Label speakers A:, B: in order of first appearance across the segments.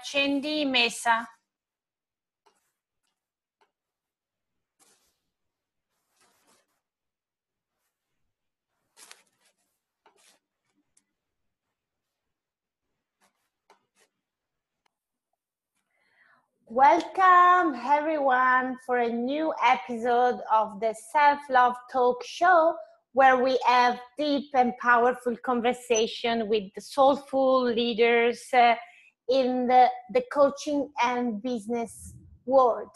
A: accendi Mesa. Welcome everyone for a new episode of the Self Love Talk Show, where we have deep and powerful conversation with the soulful leaders uh, in the, the coaching and business world.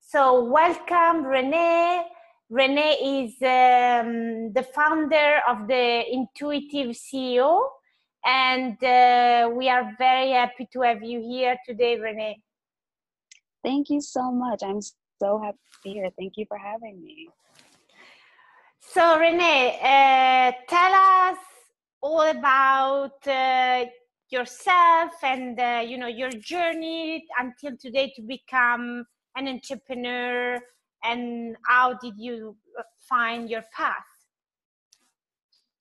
A: So, welcome, Renee. Renee is um, the founder of the Intuitive CEO, and uh, we are very happy to have you here today, Renee.
B: Thank you so much. I'm so happy to be here. Thank you for having me.
A: So, Renee, uh, tell us all about uh, yourself and uh, you know your journey until today to become an entrepreneur, and how did you find your path?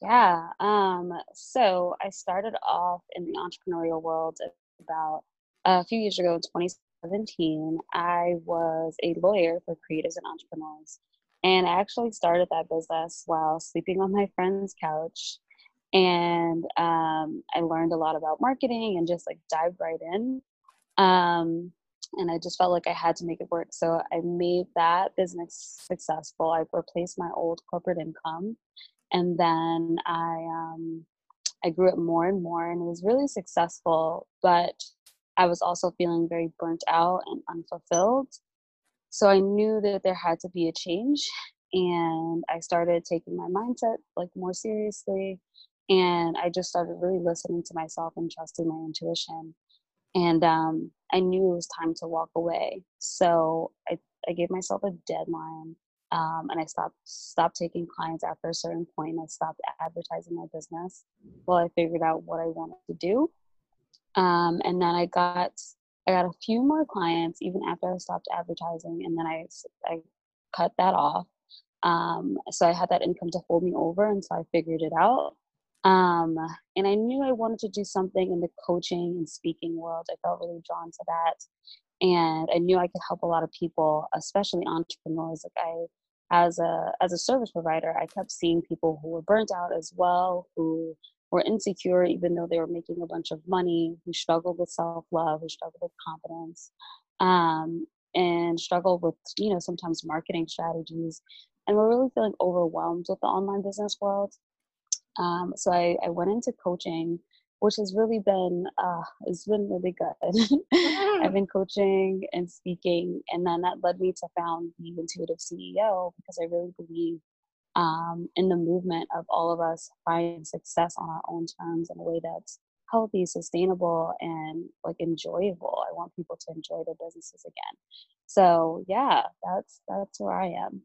B: Yeah. Um, so I started off in the entrepreneurial world about a few years ago, in 2017 I was a lawyer for creatives and entrepreneurs. And I actually started that business while sleeping on my friend's couch. And um, I learned a lot about marketing and just like dived right in. Um, and I just felt like I had to make it work. So I made that business successful. I replaced my old corporate income. And then I, um, I grew it more and more, and it was really successful. But I was also feeling very burnt out and unfulfilled. So I knew that there had to be a change and I started taking my mindset like more seriously and I just started really listening to myself and trusting my intuition. And um, I knew it was time to walk away. So I, I gave myself a deadline um, and I stopped stopped taking clients after a certain point. I stopped advertising my business while I figured out what I wanted to do. Um, and then I got I got a few more clients even after I stopped advertising, and then I I cut that off. Um, so I had that income to hold me over until I figured it out. Um, and I knew I wanted to do something in the coaching and speaking world. I felt really drawn to that, and I knew I could help a lot of people, especially entrepreneurs. Like I, as a as a service provider, I kept seeing people who were burnt out as well, who were insecure even though they were making a bunch of money, who struggled with self love, who struggled with confidence, um, and struggled with, you know, sometimes marketing strategies. And we're really feeling overwhelmed with the online business world. Um, so I, I went into coaching, which has really been uh, it's been really good. I've been coaching and speaking, and then that led me to found the Intuitive CEO because I really believe um, in the movement of all of us finding success on our own terms in a way that's healthy, sustainable, and like enjoyable. I want people to enjoy their businesses again. So yeah, that's that's where I am.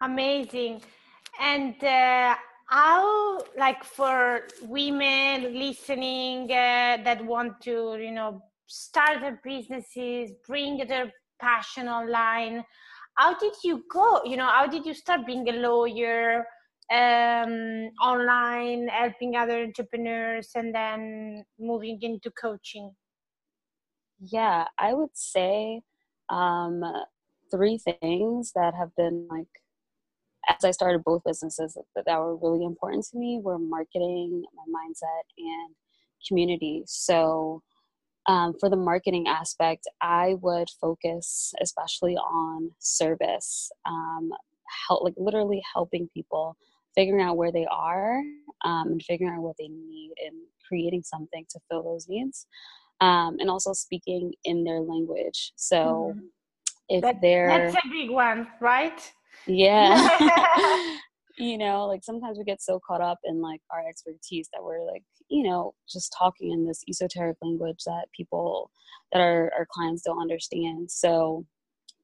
A: Amazing. And uh, how, like, for women listening uh, that want to, you know, start their businesses, bring their passion online, how did you go? You know how did you start being a lawyer um, online helping other entrepreneurs and then moving into coaching?
B: Yeah i would say um, three things that have been like as i started both businesses that, that were really important to me were marketing my mindset and community so um, for the marketing aspect, I would focus especially on service, um, help, like literally helping people, figuring out where they are, um, and figuring out what they need, and creating something to fill those needs, um, and also speaking in their language. So, mm-hmm. if that, they're
A: that's a big one, right?
B: Yeah. you know like sometimes we get so caught up in like our expertise that we're like you know just talking in this esoteric language that people that our, our clients don't understand so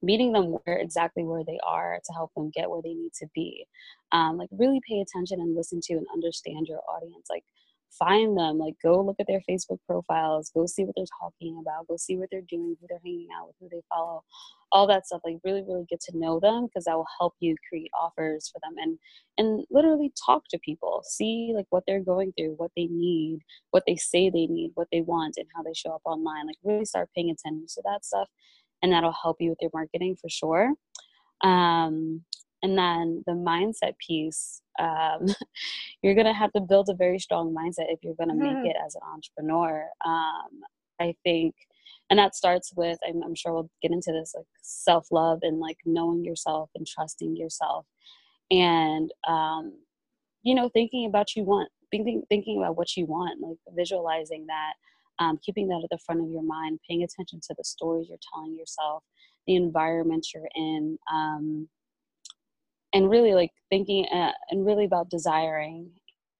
B: meeting them where exactly where they are to help them get where they need to be um, like really pay attention and listen to and understand your audience like find them like go look at their facebook profiles go see what they're talking about go see what they're doing who they're hanging out with who they follow all that stuff like really really get to know them because that will help you create offers for them and and literally talk to people see like what they're going through what they need what they say they need what they want and how they show up online like really start paying attention to that stuff and that'll help you with your marketing for sure. Um and then the mindset piece um, you're going to have to build a very strong mindset if you're going to make mm-hmm. it as an entrepreneur um, i think and that starts with I'm, I'm sure we'll get into this like self-love and like knowing yourself and trusting yourself and um, you know thinking about you want thinking thinking about what you want like visualizing that um, keeping that at the front of your mind paying attention to the stories you're telling yourself the environment you're in um, and really like thinking uh, and really about desiring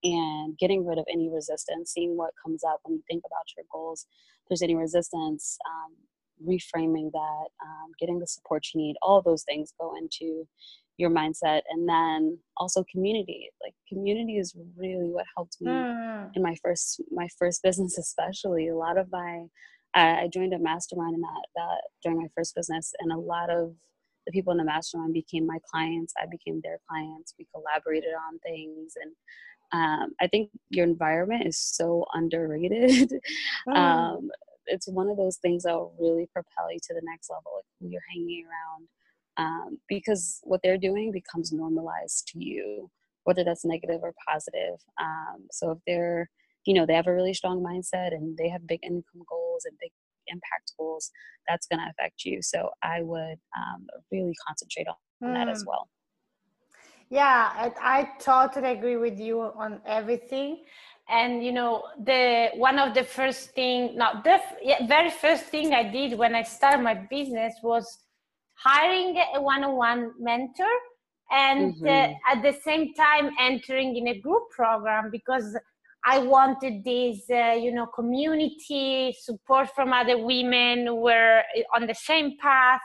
B: and getting rid of any resistance seeing what comes up when you think about your goals if there's any resistance um, reframing that um, getting the support you need all those things go into your mindset and then also community like community is really what helped me mm. in my first my first business especially a lot of my I, joined a mastermind in that that during my first business and a lot of the people in the mastermind became my clients. I became their clients. We collaborated on things. And um, I think your environment is so underrated. Mm. Um, it's one of those things that will really propel you to the next level, like who you're hanging around. Um, because what they're doing becomes normalized to you, whether that's negative or positive. Um, so if they're, you know, they have a really strong mindset and they have big income goals and big impact goals, that's going to affect you. So I would um, really concentrate on, mm. that as hmm. well.
A: Yeah, I, I totally agree with you on everything and you know the one of the first thing not the yeah, very first thing i did when i started my business was hiring a one-on-one mentor and uh, mm-hmm. uh, at the same time entering in a group program because I wanted this, uh, you know, community support from other women who were on the same path.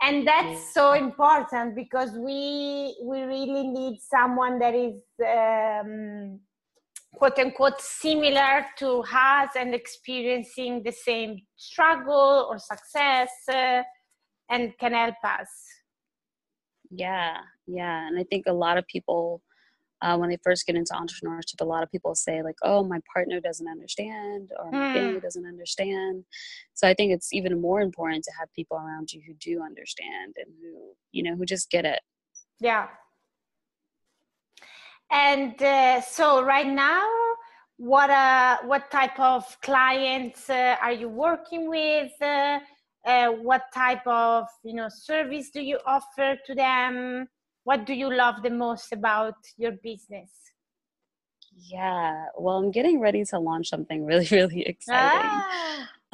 A: and that's so important because we we really need someone that is um, quote unquote similar to us and experiencing the same struggle or success uh, and can help us.
B: Yeah yeah. And i think a lot of people uh, when they first get into entrepreneurship, a lot of people say like, "Oh, my partner doesn't understand," or "My mm. family doesn't understand." So I think it's even more important to have people around you who do understand and who you know who just get it.
A: Yeah. And uh, so right now, what uh, what type of clients uh, are you working with? Uh, uh, what type of you know service do you offer to them? What do you love the most about your business?
B: Yeah, well, I'm getting ready to launch something really, really exciting.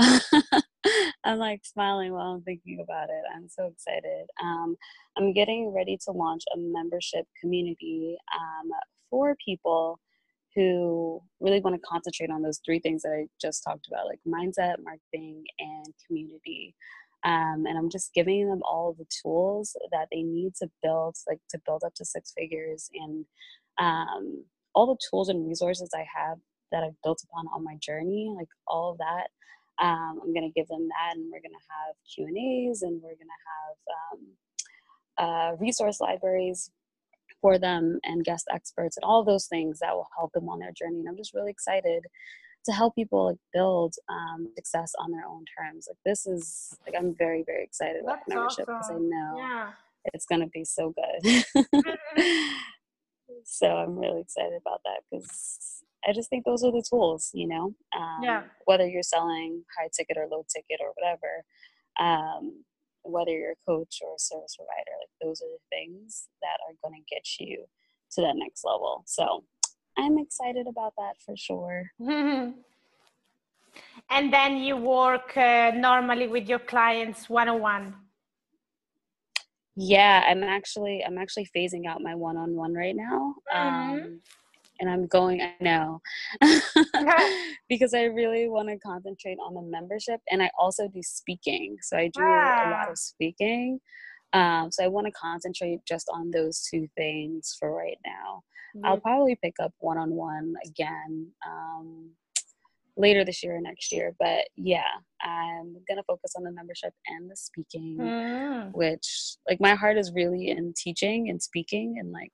B: Ah. I'm like smiling while I'm thinking about it. I'm so excited. Um, I'm getting ready to launch a membership community um, for people who really want to concentrate on those three things that I just talked about like mindset, marketing, and community um, and i'm just giving them all the tools that they need to build like to build up to six figures and um, all the tools and resources i have that i've built upon on my journey like all of that um, i'm going to give them that and we're going to have q and a's and we're going to have um, uh, resource libraries for them and guest experts and all those things that will help them on their journey. And i'm just really excited to help people like build um, success on their own terms. Like this is like I'm very very excited about That's membership because awesome. I know yeah. it's gonna be so good. so I'm really excited about that because I just think those are the tools, you know. Um, yeah. Whether you're selling high ticket or low ticket or whatever, um, whether you're a coach or a service provider, like those are the things that are going to get you to that next level. So I'm excited about that for sure.
A: and then you work uh, normally with your clients one on one.
B: Yeah, I'm actually I'm actually phasing out my one on one right now. Mm-hmm. Um, and I'm going I know because I really want to concentrate on the membership and I also do speaking. So I do a lot of speaking. Um, so I want to concentrate just on those two things for right now.
A: Mm-hmm.
B: I'll probably pick up one on one again um, later this year or next year. But yeah, I'm gonna focus on the membership and the speaking,
A: Mm.
B: which like my heart is really in teaching and speaking and like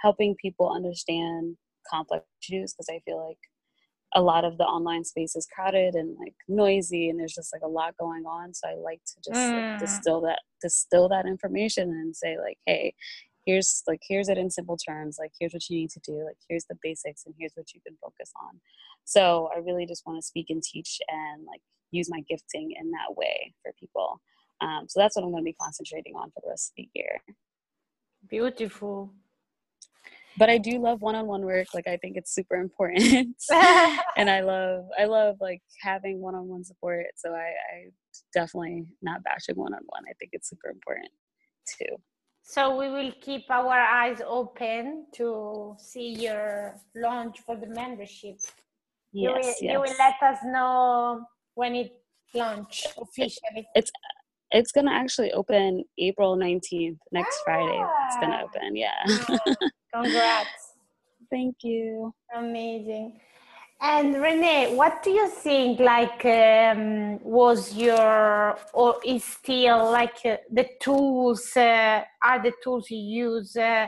B: helping people understand complex issues because I feel like a lot of the online space is crowded and like noisy and there's just like a lot going on so i like to just
A: Mm.
B: like, distill that distill that information and say like hey here's like here's it in simple terms like here's what you need to do like here's the basics and here's what you can focus on so i really just want to speak and teach and like use my gifting in that way for people um, so that's what i'm going to be concentrating on for the rest of the year
A: Beautiful.
B: But i do love one-on-one work like i think it's super important and I love I love like having one on one support. So I, I definitely not bashing one on one. I think it's super important too.
A: so we will keep our eyes open to see your launch for the membership. you, will,
B: Yes,
A: you will let us know when it launch officially.
B: It's it's gonna actually open April nineteenth, next Friday. It's gonna
A: Ah.
B: open. Yeah.
A: Congrats.
B: Thank you.
A: Amazing. And Renee, what do you think like um, was your or is still like uh, the tools uh, are the tools you use uh,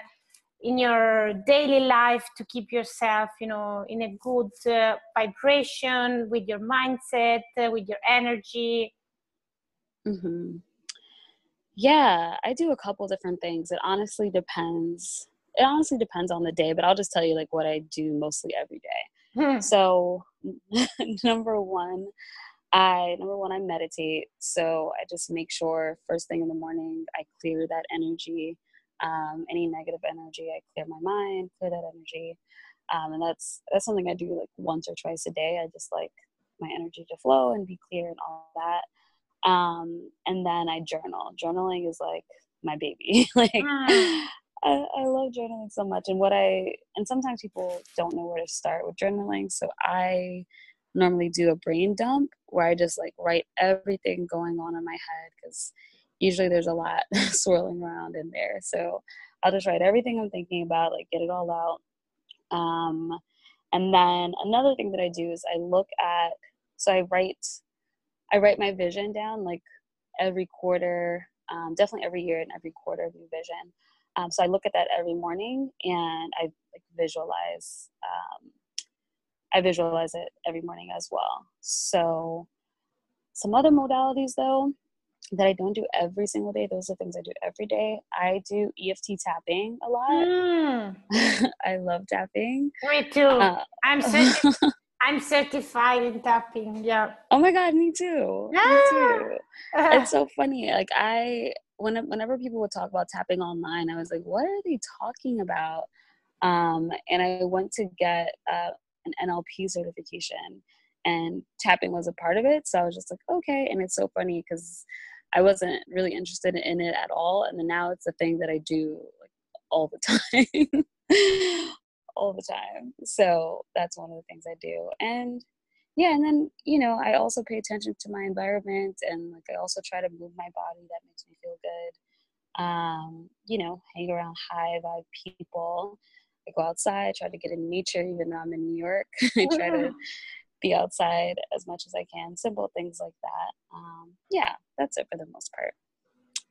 A: in your daily life to keep yourself, you know, in a good uh, vibration with your mindset, uh, with your energy?
B: hmm Yeah, I do a couple different things. It honestly depends. It honestly depends on the day, but I'll just tell you like what I do mostly every day.
A: Hmm.
B: So number one, I number one I meditate. So I just make sure first thing in the morning I clear that energy, um, any negative energy. I clear my mind, clear that energy, um, and that's that's something I do like once or twice a day. I just like my energy to flow and be clear and all that. Um, and then I journal. Journaling is like my baby. like
A: Mm.
B: I, I love journaling so much and what i and sometimes people don't know where to start with journaling so i normally do a brain dump where i just like write everything going on in my head because usually there's a lot swirling around in there. So i'll just write everything i'm thinking about like get it all out. Um, and then another thing that i do is i look at so i write i write my vision down like every quarter um, definitely every year and every quarter of new vision um, so I look at that every morning and I like visualize. Um, I visualize it every morning as well. So some other modalities though that I don't do every single day. Those are things I do every day. I do EFT tapping a lot.
A: Mm.
B: I love tapping.
A: Me too.
B: Uh,
A: I'm certi- I'm certified in tapping. Yeah.
B: oh my god, me too.
A: Yeah.
B: Me too. it's so funny. Like I, when whenever people would talk about tapping online, I was like, what are they talking about? Um, and I went to get uh, an NLP certification, and tapping was a part of it. So I was just like, okay. And it's so funny because I wasn't really interested in it at all, and then now it's a thing that I do like all the time. all the time. So that's one of the things I do. And yeah and then you know i also pay attention to my environment and like i also try to move my body that makes me feel good. Um you know hang around high vibe people. I go outside try to get in nature even though i'm in new york. I try to be outside as much as i can simple things like that. Um yeah that's it for the most part.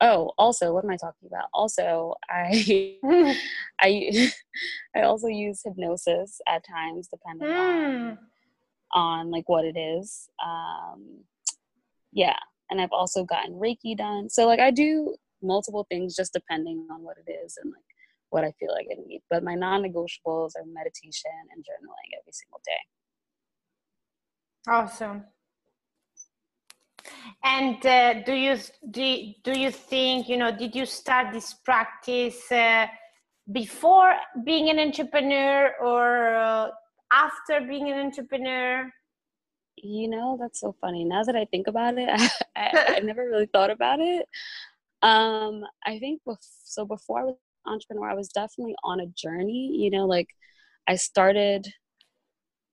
B: Oh also what am i talking about? Also i i i also use hypnosis at times depending
A: Mm.
B: on like what it is. Um, yeah, and I've also gotten Reiki done. So like I do multiple things just depending on what it is and like what I feel like I need. But my non-negotiables are meditation and journaling every single day.
A: Awesome. And uh, do you do do you think you know? Did you start this practice uh, before being an entrepreneur or uh, after being an entrepreneur?
B: You know, that's so funny. Now that I think about it, I, I, I never really thought about it. Um, I think bef- so. Before I was an entrepreneur, I was definitely on a journey. You know, like I started.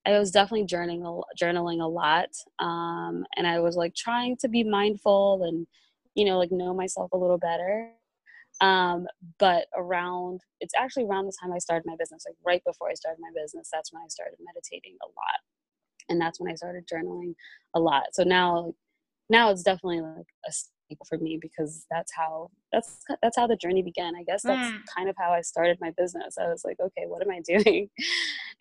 B: I was definitely journaling a, journaling a lot, um, and I was like trying to be mindful and, you know, like know myself a little better. Um, but around, it's actually around the time I started my business, like right before I started my business, that's when I started meditating a lot. And that's when I started journaling a lot. So now, now it's definitely like a staple for me because that's how that's that's how the journey began. I guess that's mm. kind of how I started my business. I was like, okay, what am I doing?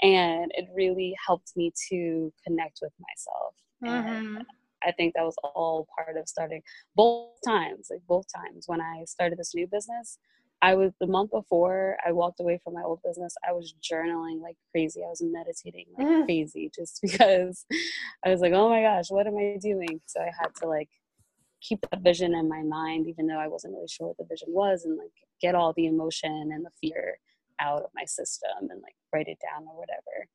B: And it really helped me to connect with myself. Mm-hmm. And I think that was all part of starting both times, like both times when I started this new business. I was the month before I walked away from my old business, I was journaling like crazy. I was meditating like mm. crazy just because I was like, oh my gosh, what am I doing? So I had to like keep that vision in my mind, even though I wasn't really sure what the vision was, and like get all the emotion and the fear out of my system and like write it down or whatever.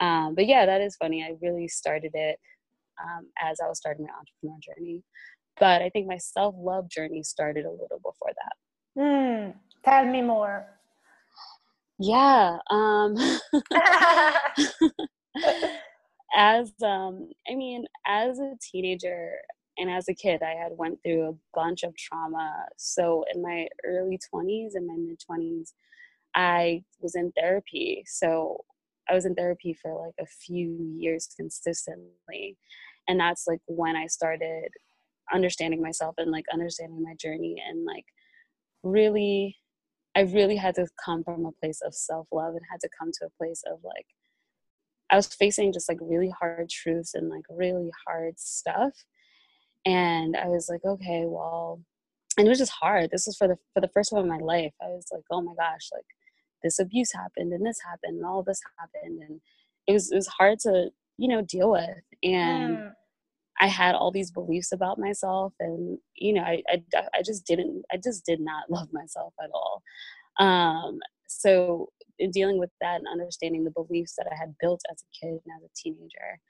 B: Um, but yeah, that is funny. I really started it um, as I was starting my entrepreneur journey. But I think my self love journey started a little before that.
A: Mm, tell me more.
B: Yeah. Um, as um, I mean, as a teenager and as a kid, I had went through a bunch of trauma. So in my early twenties and my mid twenties, I was in therapy. So I was in therapy for like a few years consistently and that's like when i started understanding myself and like understanding my journey and like really i really had to come from a place of self-love and had to come to a place of like i was facing just like really hard truths and like really hard stuff. And i was like okay well and it was just hard. This was for the for the first time in my life i was like oh my gosh like this abuse happened and this happened and all this happened. And it was it was hard to you know deal with and mm. i had all these beliefs about myself and you know I, I i just didn't i just did not love myself at all. Um so in dealing with that and understanding the beliefs that i had built as a kid and as a teenager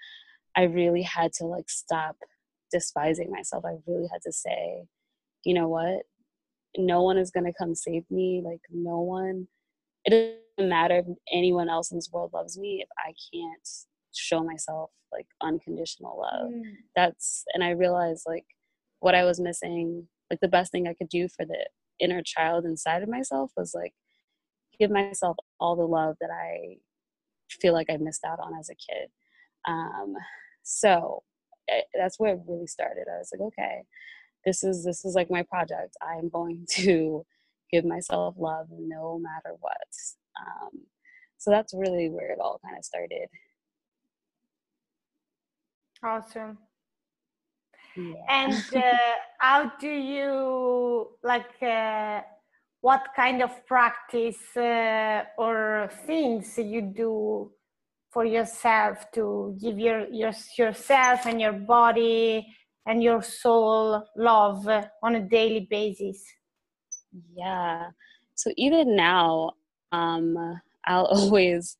B: i really had to like stop despising myself. I really had to say you know what? No one is going to come save me. Like no one it doesn't matter if anyone else in this world loves me if i can't show myself like unconditional love. Mm. that's and i realized like what i was missing like the best thing i could do for the inner child inside of myself was like give myself all the love that i feel like i missed out on as a kid. Um so eh, that's where it really started. I was like okay this is this is like my project. I'm going to give myself love no matter what. Um, so that's really where it all kind of started
A: Awesome. Yeah. And uh, how do you like? Uh, what kind of practice uh, or things you do for yourself to give your, your yourself and your body and your soul love on a daily basis?
B: Yeah. So even now, um, I'll always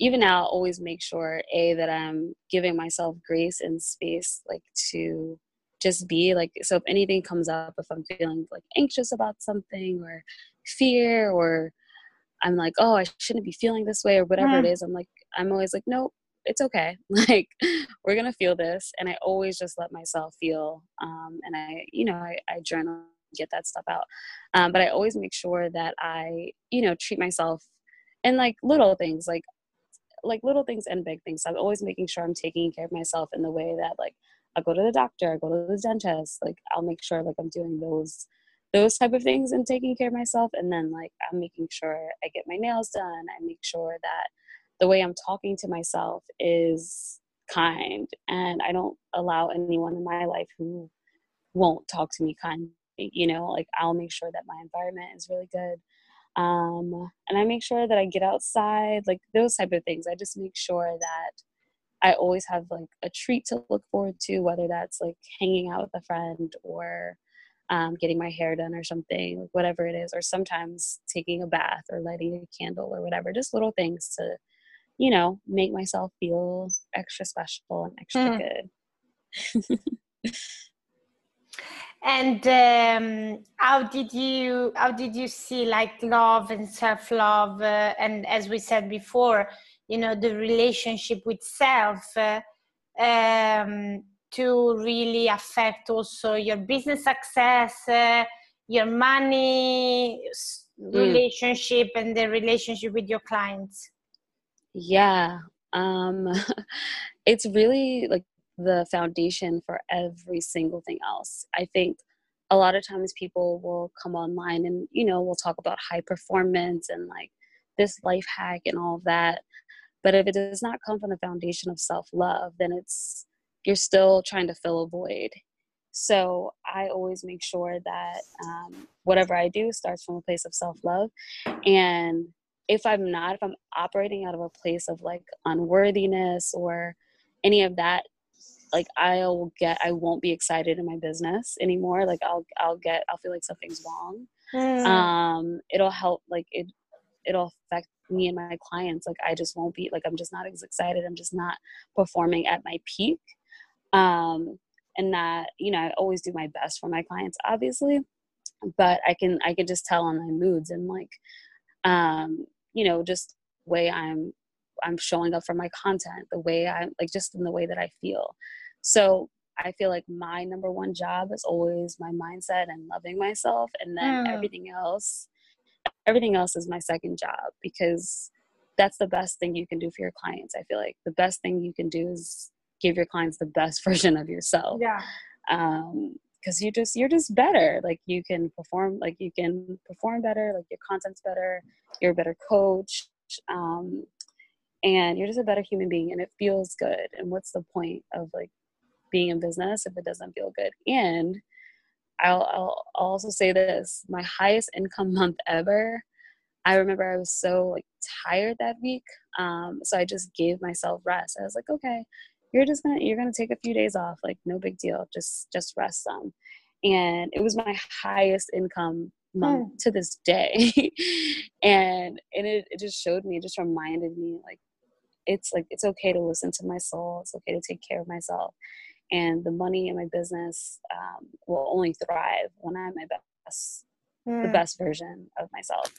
B: even now I'll always make sure a that i'm giving myself grace and space like to just be like so if anything comes up if i'm feeling like anxious about something or fear or i'm like oh i shouldn't be feeling this way or whatever mm. it is i'm like i'm always like nope it's okay like we're gonna feel this and i always just let myself feel um, and i you know I, I journal get that stuff out um, but i always make sure that i you know treat myself and like little things like like little things and big things. So I'm always making sure I'm taking care of myself in the way that like I go to the doctor, I go to the dentist, like I'll make sure like I'm doing those those type of things and taking care of myself and then like I'm making sure I get my nails done. I make sure that the way I'm talking to myself is kind and I don't allow anyone in my life who won't talk to me kind you know like I'll make sure that my environment is really good um, and i make sure that i get outside like those type of things i just make sure that i always have like a treat to look forward to whether that's like hanging out with a friend or um, getting my hair done or something like whatever it is or sometimes taking a bath or lighting a candle or whatever just little things to you know make myself feel extra special and extra mm. good
A: and um, how did you how did you see like love and self love uh, and as we said before you know the relationship with self uh, um, to really affect also your business success uh, your money mm. relationship and the relationship with your clients
B: yeah um it's really like the foundation for every single thing else. I think a lot of times people will come online and you know we'll talk about high performance and like this life hack and all of that. But if it does not come from the foundation of self-love then it's you're still trying to fill a void. So i always make sure that um, whatever i do starts from a place of self-love. And if i'm not if i'm operating out of a place of like unworthiness or any of that like I'll get I won't be excited in my business anymore. Like I'll I'll get I'll feel like something's wrong. Mm. Um it'll help like it it'll affect me and my clients. Like I just won't be like I'm just not as excited. I'm just not performing at my peak. Um and that, you know, I always do my best for my clients, obviously. But I can I can just tell on my moods and like um, you know, just way I'm I'm showing up for my content, the way I'm like just in the way that I feel. So I feel like my number one job is always my mindset and loving myself and then mm. everything else everything else is my second job because that's the best thing you can do for your clients. I feel like the best thing you can do is give your clients the best version of yourself.
A: Yeah.
B: Um because you just you're just better like you can perform like you can perform better like your content's better you're a better coach um and you're just a better human being and it feels good and what's the point of like being in business if it doesn't feel good? And I'll, I'll also say this my highest income month ever i remember i was so like tired that week um, so i just gave myself rest. I was like okay you're just gonna you're gonna take a few days off like no big deal just just rest some. And it was my highest income month mm. to this day. And and it, it just showed me it just reminded me like it's like it's okay to listen to my soul it's okay to take care of myself and the money in my business um, will only thrive when i'm my best mm. the hmm. best version of myself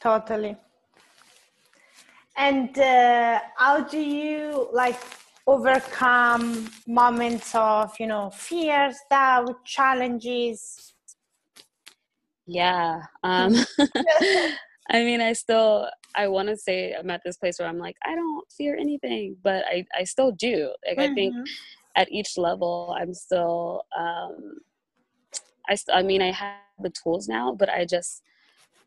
A: totally and uh, how do you like overcome moments of you know fears doubt challenges
B: yeah um i mean i still I want to say I'm at this place where I'm like, I don't fear anything, but I, I still do. Like, mm-hmm. I think mm-hmm. at each level, I'm still, um, I, st- I mean, I have the tools now, but I just,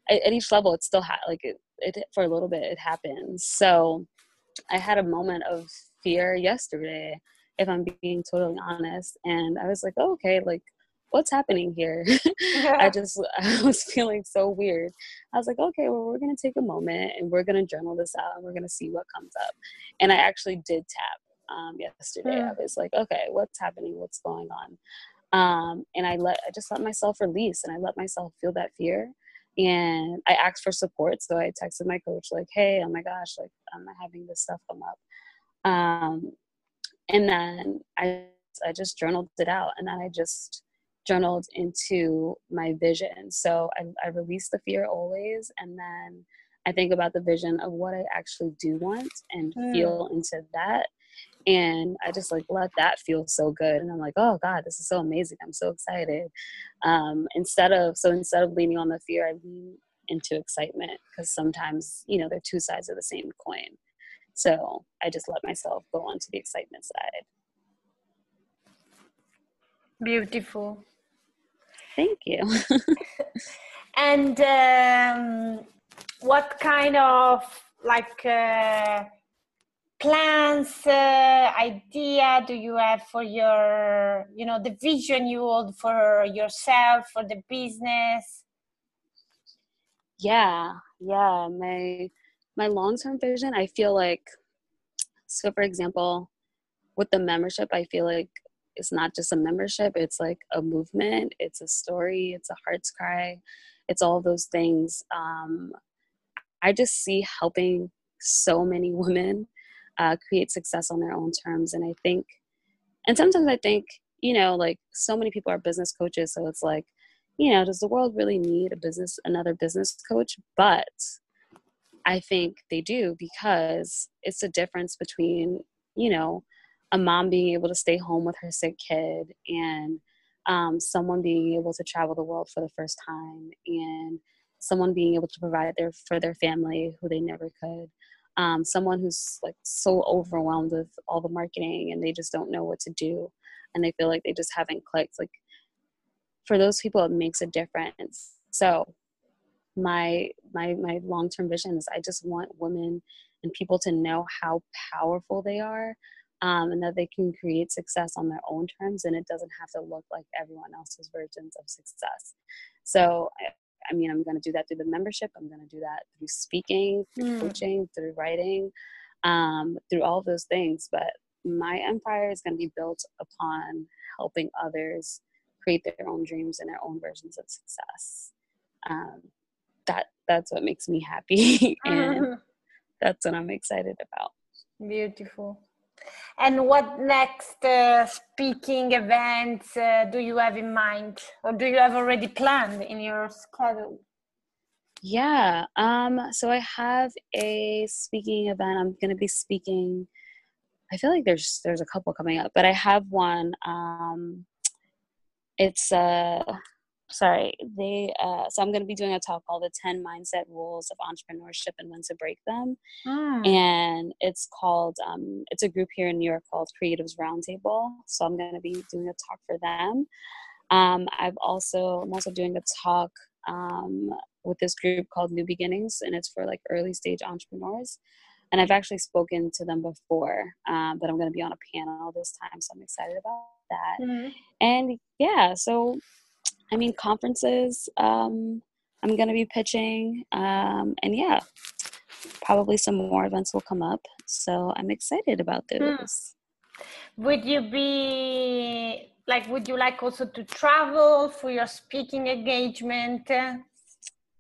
B: at, at each level, it's still ha- like it, it, for a little bit, it happens. So I had a moment of fear yesterday, if I'm being totally honest. And I was like, oh, okay, like, what's happening here? I just I was feeling so weird. I was like, okay, well, we're gonna take a moment and we're gonna journal this out and we're gonna see what comes up. And I actually did tap um, yesterday. Mm. I was like, okay, what's happening? What's going on? Um, and I let I just let myself release and I let myself feel that fear. And I asked for support, so I texted my coach like, "Hey, oh my gosh, like I'm having this stuff come up." Um, and then I I just journaled it out, and then I just journaled into my vision. So I, I release the fear always, and then I think about the vision of what I actually do want and mm. feel into that. And I just like let that feel so good. And I'm like, oh God, this is so amazing. I'm so excited. Um, instead of, so instead of leaning on the fear, I lean into excitement because sometimes, you know, they're two sides of the same coin. So I just let myself go on to the excitement side.
A: Beautiful.
B: Thank you.
A: and um, what kind of like uh, plans, uh, idea do you have for your, you know, the vision you hold for yourself, for the business?
B: Yeah, yeah. My my long term vision, I feel like. So, for example, with the membership, I feel like it's not just a membership it's like a movement it's a story it's a heart's cry it's all those things um, i just see helping so many women uh, create success on their own terms and i think and sometimes i think you know like so many people are business coaches so it's like you know does the world really need a business another business coach? But i think they do because it's the difference between you know a mom being able to stay home with her sick kid and um, someone being able to travel the world for the first time and someone being able to provide their for their family who they never could. Um, someone who's like so overwhelmed with all the marketing and they just don't know what to do and they feel like they just haven't clicked like for those people it makes a difference. So my my my long-term vision is i just want women and people to know how powerful they are um, and that they can create success on their own terms and it doesn't have to look like everyone else's versions of success. So I, I mean i'm going to do that through the membership i'm going to do that through speaking through mm. coaching through writing um, through all those things but my empire is going to be built upon helping others create their own dreams and their own versions of success. Um, that that's what makes me happy and that's what i'm excited about.
A: Beautiful and what next uh, speaking events uh, do you have in mind? Or do you have already planned in your schedule?
B: Yeah um so i have a speaking event. I'm going to be speaking i feel like there's there's a couple coming up but i have one um it's uh sorry they uh so i'm going to be doing a talk called the 10 mindset rules of entrepreneurship and when to break them. Mm. and it's called um it's a group here in new york called creatives roundtable. So i'm going to be doing a talk for them. Um i've also i'm also doing a talk um with this group called new beginnings and it's for like early stage entrepreneurs. And i've actually spoken to them before um, but i'm going to be on a panel this time so i'm excited about that. Mm-hmm. and yeah so I mean, conferences um, I'm going to be pitching. Um, and yeah, probably some more events will come up. So I'm excited about hmm. those.
A: Hmm. Would you be like, would you like also to travel for your speaking engagement?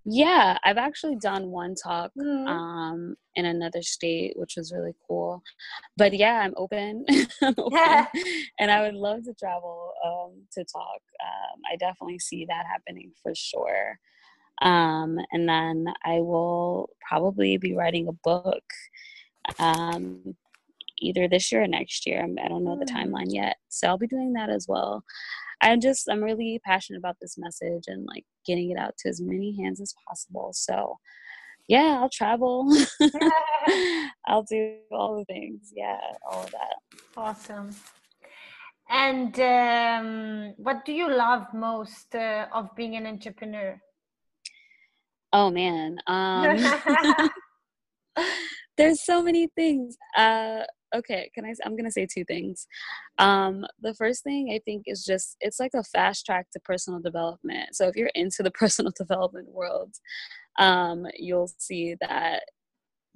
B: Yeah, I've actually done one talk mm-hmm. um, in another state, which was really cool. But yeah, I'm open, I'm open. and I would love to travel um, to talk. Um, I definitely see that happening for sure. Um, and then I will probably be writing a book um, either this year or next year. I don't know the mm. timeline yet, so I'll be doing that as well. I'm just I'm really passionate about this message and like getting it out to as many hands as possible. So yeah, I'll travel. I'll do all the things. Yeah, all of that.
A: Awesome. And um, what do you love most uh, of being an entrepreneur?
B: Oh man, um, there's so many things. Uh, okay can i i'm gonna say two things. Um the first thing i think is just it's like a fast track to personal development. So if you're into the personal development world um you'll see that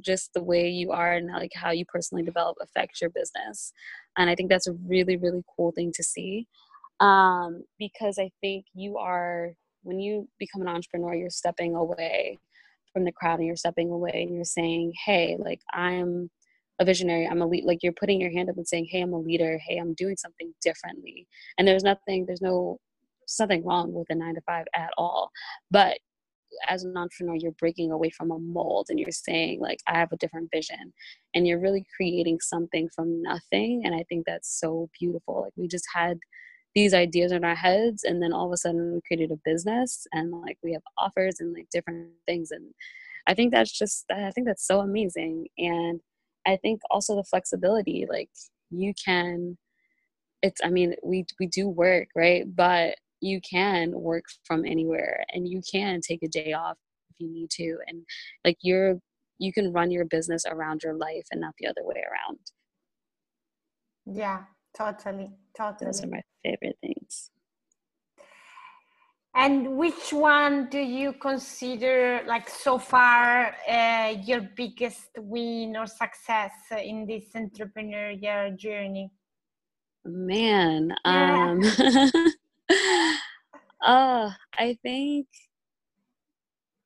B: just the way you are and like how you personally develop affects your business. And i think that's a really really cool thing to see. Um because i think you are when you become an entrepreneur you're stepping away from the crowd and you're stepping away and you're saying hey like i'm a visionary i'm a lead like you're putting your hand up and saying hey i'm a leader. Hey i'm doing something differently. And there's nothing there's no something wrong with a nine to five at all. But as an entrepreneur you're breaking away from a mold and you're saying like i have a different vision. And you're really creating something from nothing. And i think that's so beautiful. Like we just had these ideas in our heads and then all of a sudden we created a business and like we have offers and like different things. And i think that's just i think that's so amazing. And I think also the flexibility, like you can, it's, I mean, we, we do work, right? But you can work from anywhere and you can take a day off if you need to. And like you're, you can run your business around your life and not the other way around.
A: Yeah, totally. Totally.
B: Those are my favorite things.
A: And which one do you consider, like so far, uh, your biggest win or success in this entrepreneurial journey?
B: Man, um, uh, I think,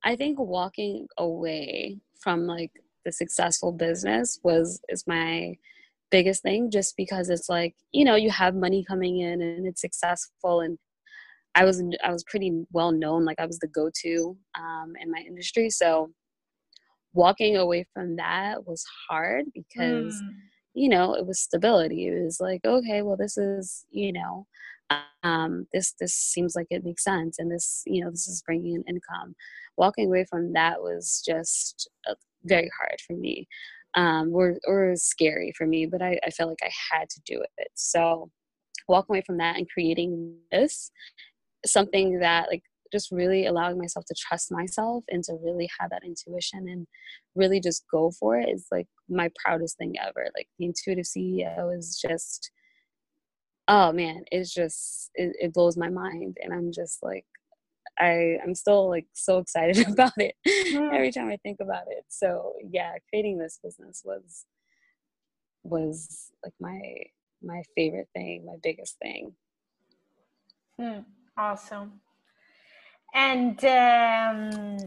B: I think walking away from like the successful business was is my biggest thing. Just because it's like you know you have money coming in and it's successful and I was I was pretty well known, like I was the go-to um, in my industry. So walking away from that was hard because mm. you know it was stability. It was like okay, well this is you know um, this this seems like it makes sense and this you know this is bringing in income walking away from that was just uh, very hard for me um, or, or scary for me but I, I felt like i had to do it so walking away from that and creating this something that like just really allowing myself to trust myself and to really have that intuition and really just go for it is like my proudest thing ever. Like the intuitive ceo is just oh man it's just it, it blows my mind. And i'm just like i i'm still like so excited about it every time i think about it. So yeah creating this business was was like my my favorite thing my biggest thing.
A: Mm. Awesome and um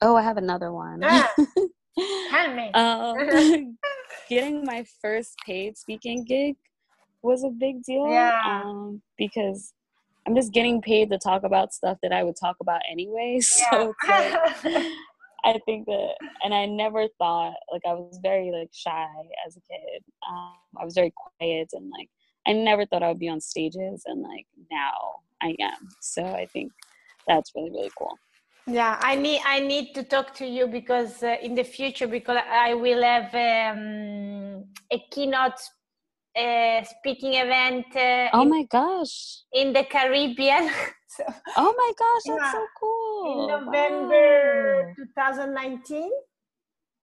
B: oh i have another one
A: ah, tell me
B: um, getting my first paid speaking gig was a big deal.
A: Yeah.
B: Um, because I'm just getting paid to talk about stuff that I would talk about anyway. So
A: yeah.
B: like, I think that, and I never thought like I was very like shy as a kid. Um, I was very quiet and like I never thought I would be on stages, and like now I am. So I think that's really really cool.
A: Yeah, I need I need to talk to you because uh, in the future because I will have um, a keynote uh, speaking event. Uh,
B: oh
A: in,
B: my gosh!
A: In the Caribbean.
B: so, oh my gosh, that's yeah, so cool!
A: In November wow. 2019.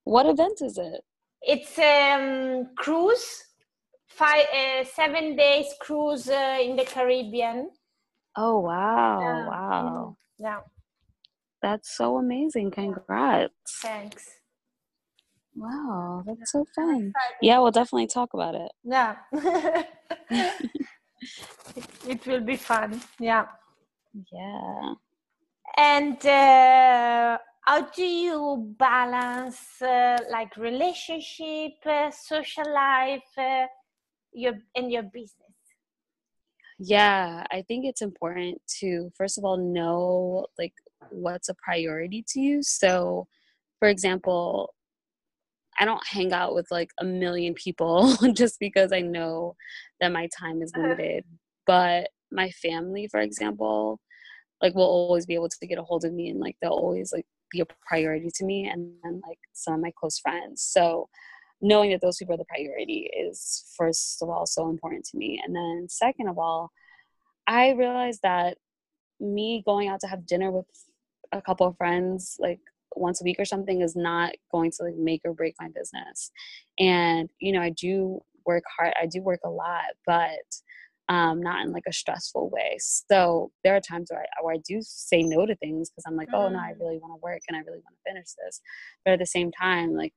B: What event is it?
A: It's um cruise, five uh, seven days cruise uh, in the Caribbean.
B: Oh wow! Yeah. Wow!
A: Yeah.
B: That's so amazing! Congrats!
A: Thanks.
B: Wow, that's so fun. Yeah, we'll definitely talk about it.
A: Yeah. it, will be fun. Yeah.
B: Yeah.
A: And uh, how do you balance uh, like relationship, uh, social life, uh, your in your business?
B: Yeah, I think it's important to first of all know like what's a priority to you. So, for example, I don't hang out with like a million people just because I know that my time is uh-huh. limited. But my family, for example, like will always be able to get a hold of me and like they'll always like be a priority to me and then like some of my close friends. So knowing that those people are the priority is first of all so important to me. And then second of all, I realized that me going out to have dinner with a couple of friends like once a week or something is not going to like make or break my business. And you know, I do work hard. I do work a lot, but um, not in like a stressful way. So there are times where I, where I do say no to things because I'm like, oh no, I mm. really want to work and I really want to finish this. But at the same time, like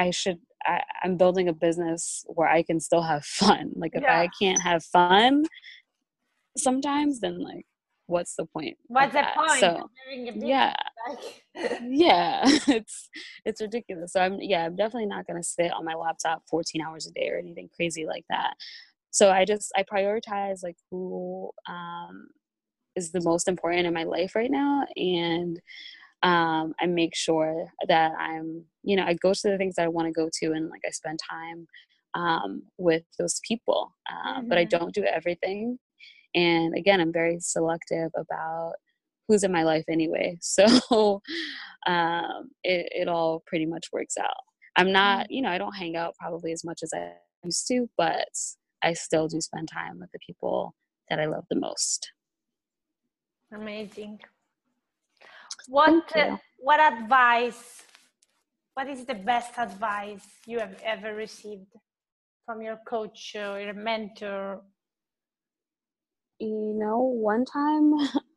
B: I should, I, am building a business where I can still have fun. Like if yeah. I can't have fun sometimes, then like what's the point?
A: What's the point?
B: So yeah, yeah, it's it's ridiculous. So I'm yeah, I'm definitely not gonna sit on my laptop 14 hours a day or anything crazy like that. So I just I prioritize like who um, is the most important in my life right now, and um, I make sure that I'm you know I go to the things that I want to go to, and like I spend time um, with those people. Uh, mm-hmm. But I mm-hmm. don't do everything and again, I'm very selective about who's in my life anyway. So um, it, it all pretty much works out. I'm not, mm. you know, I don't hang out probably as much as I used to, but I still do spend time with the people that I love the most.
A: Amazing. What uh, what advice? What is the best advice you have ever received from your coach or your mentor
B: you know, one time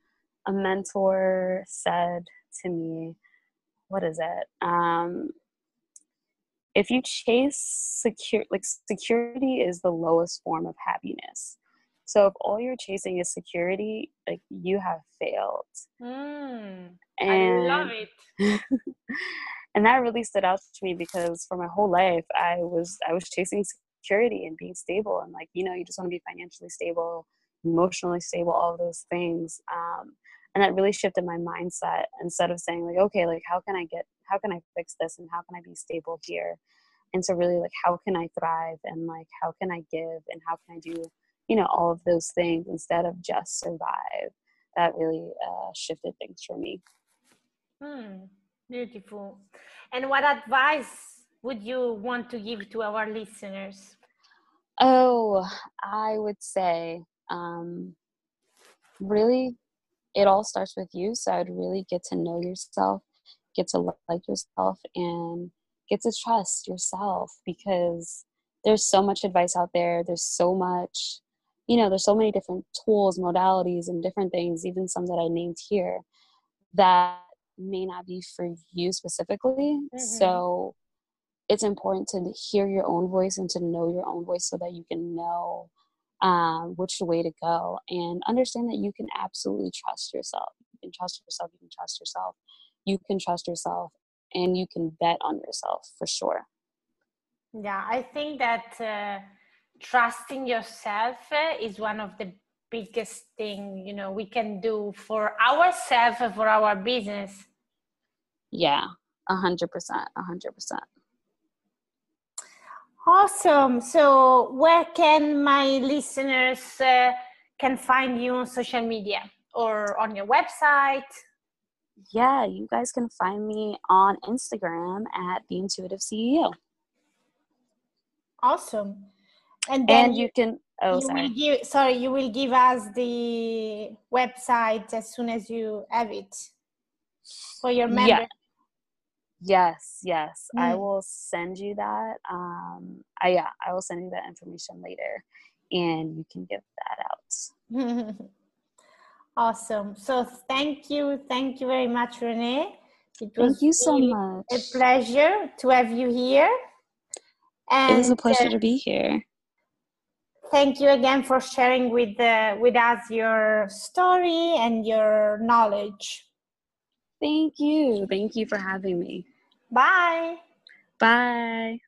B: a mentor said to me, what is it? Um, if you chase secure, like security is the lowest form of happiness. So if all you're chasing is security, like you have failed.
A: Mm, and, I love it.
B: and that really stood out to me because for my whole life I was I was chasing security and being stable and like you know you just want to be financially stable emotionally stable, all those things. Um, and that really shifted my mindset instead of saying like, okay, like how can I get, how can I fix this and how can I be stable here? And so really like, how can I thrive and like, how can I give and how can I do you know all of those things instead of just survive that really uh, shifted things for me
A: hmm, beautiful. And what advice would you want to give to our listeners?
B: Oh i would say um, really it all starts with you so i'd really get to know yourself get to like yourself and get to trust yourself because there's so much advice out there there's so much you know there's so many different tools modalities and different things even some that i named here that may not be for you specifically. Mm-hmm. so it's important to hear your own voice and to know your own voice so that you can know um, which way to go and understand that you can absolutely trust yourself. You can trust yourself you can trust yourself. You can trust yourself and you can bet on yourself for sure.
A: Yeah i think that uh, trusting yourself uh, is one of the biggest thing you know we can do for ourselves for our business.
B: Yeah a hundred percent a hundred percent.
A: Awesome. So where can my listeners uh, can find you on social media or on your website?
B: Yeah you guys can find me on instagram at the intuitive ceo
A: awesome.
B: And then and you, you can oh
A: you
B: sorry.
A: will give, sorry you will give us the website as soon as you have it for your member. Yeah.
B: yes. Yes mm. i will send you that um I, yeah i will send you that information later and you can give that out.
A: Awesome. So thank you thank you very much renee.
B: It was thank you so much
A: a pleasure to have you here.
B: And, it was a pleasure uh, to be here
A: thank you again for sharing with uh, with us your story and your knowledge.
B: Thank you. Thank you for having me.
A: Bye.
B: Bye.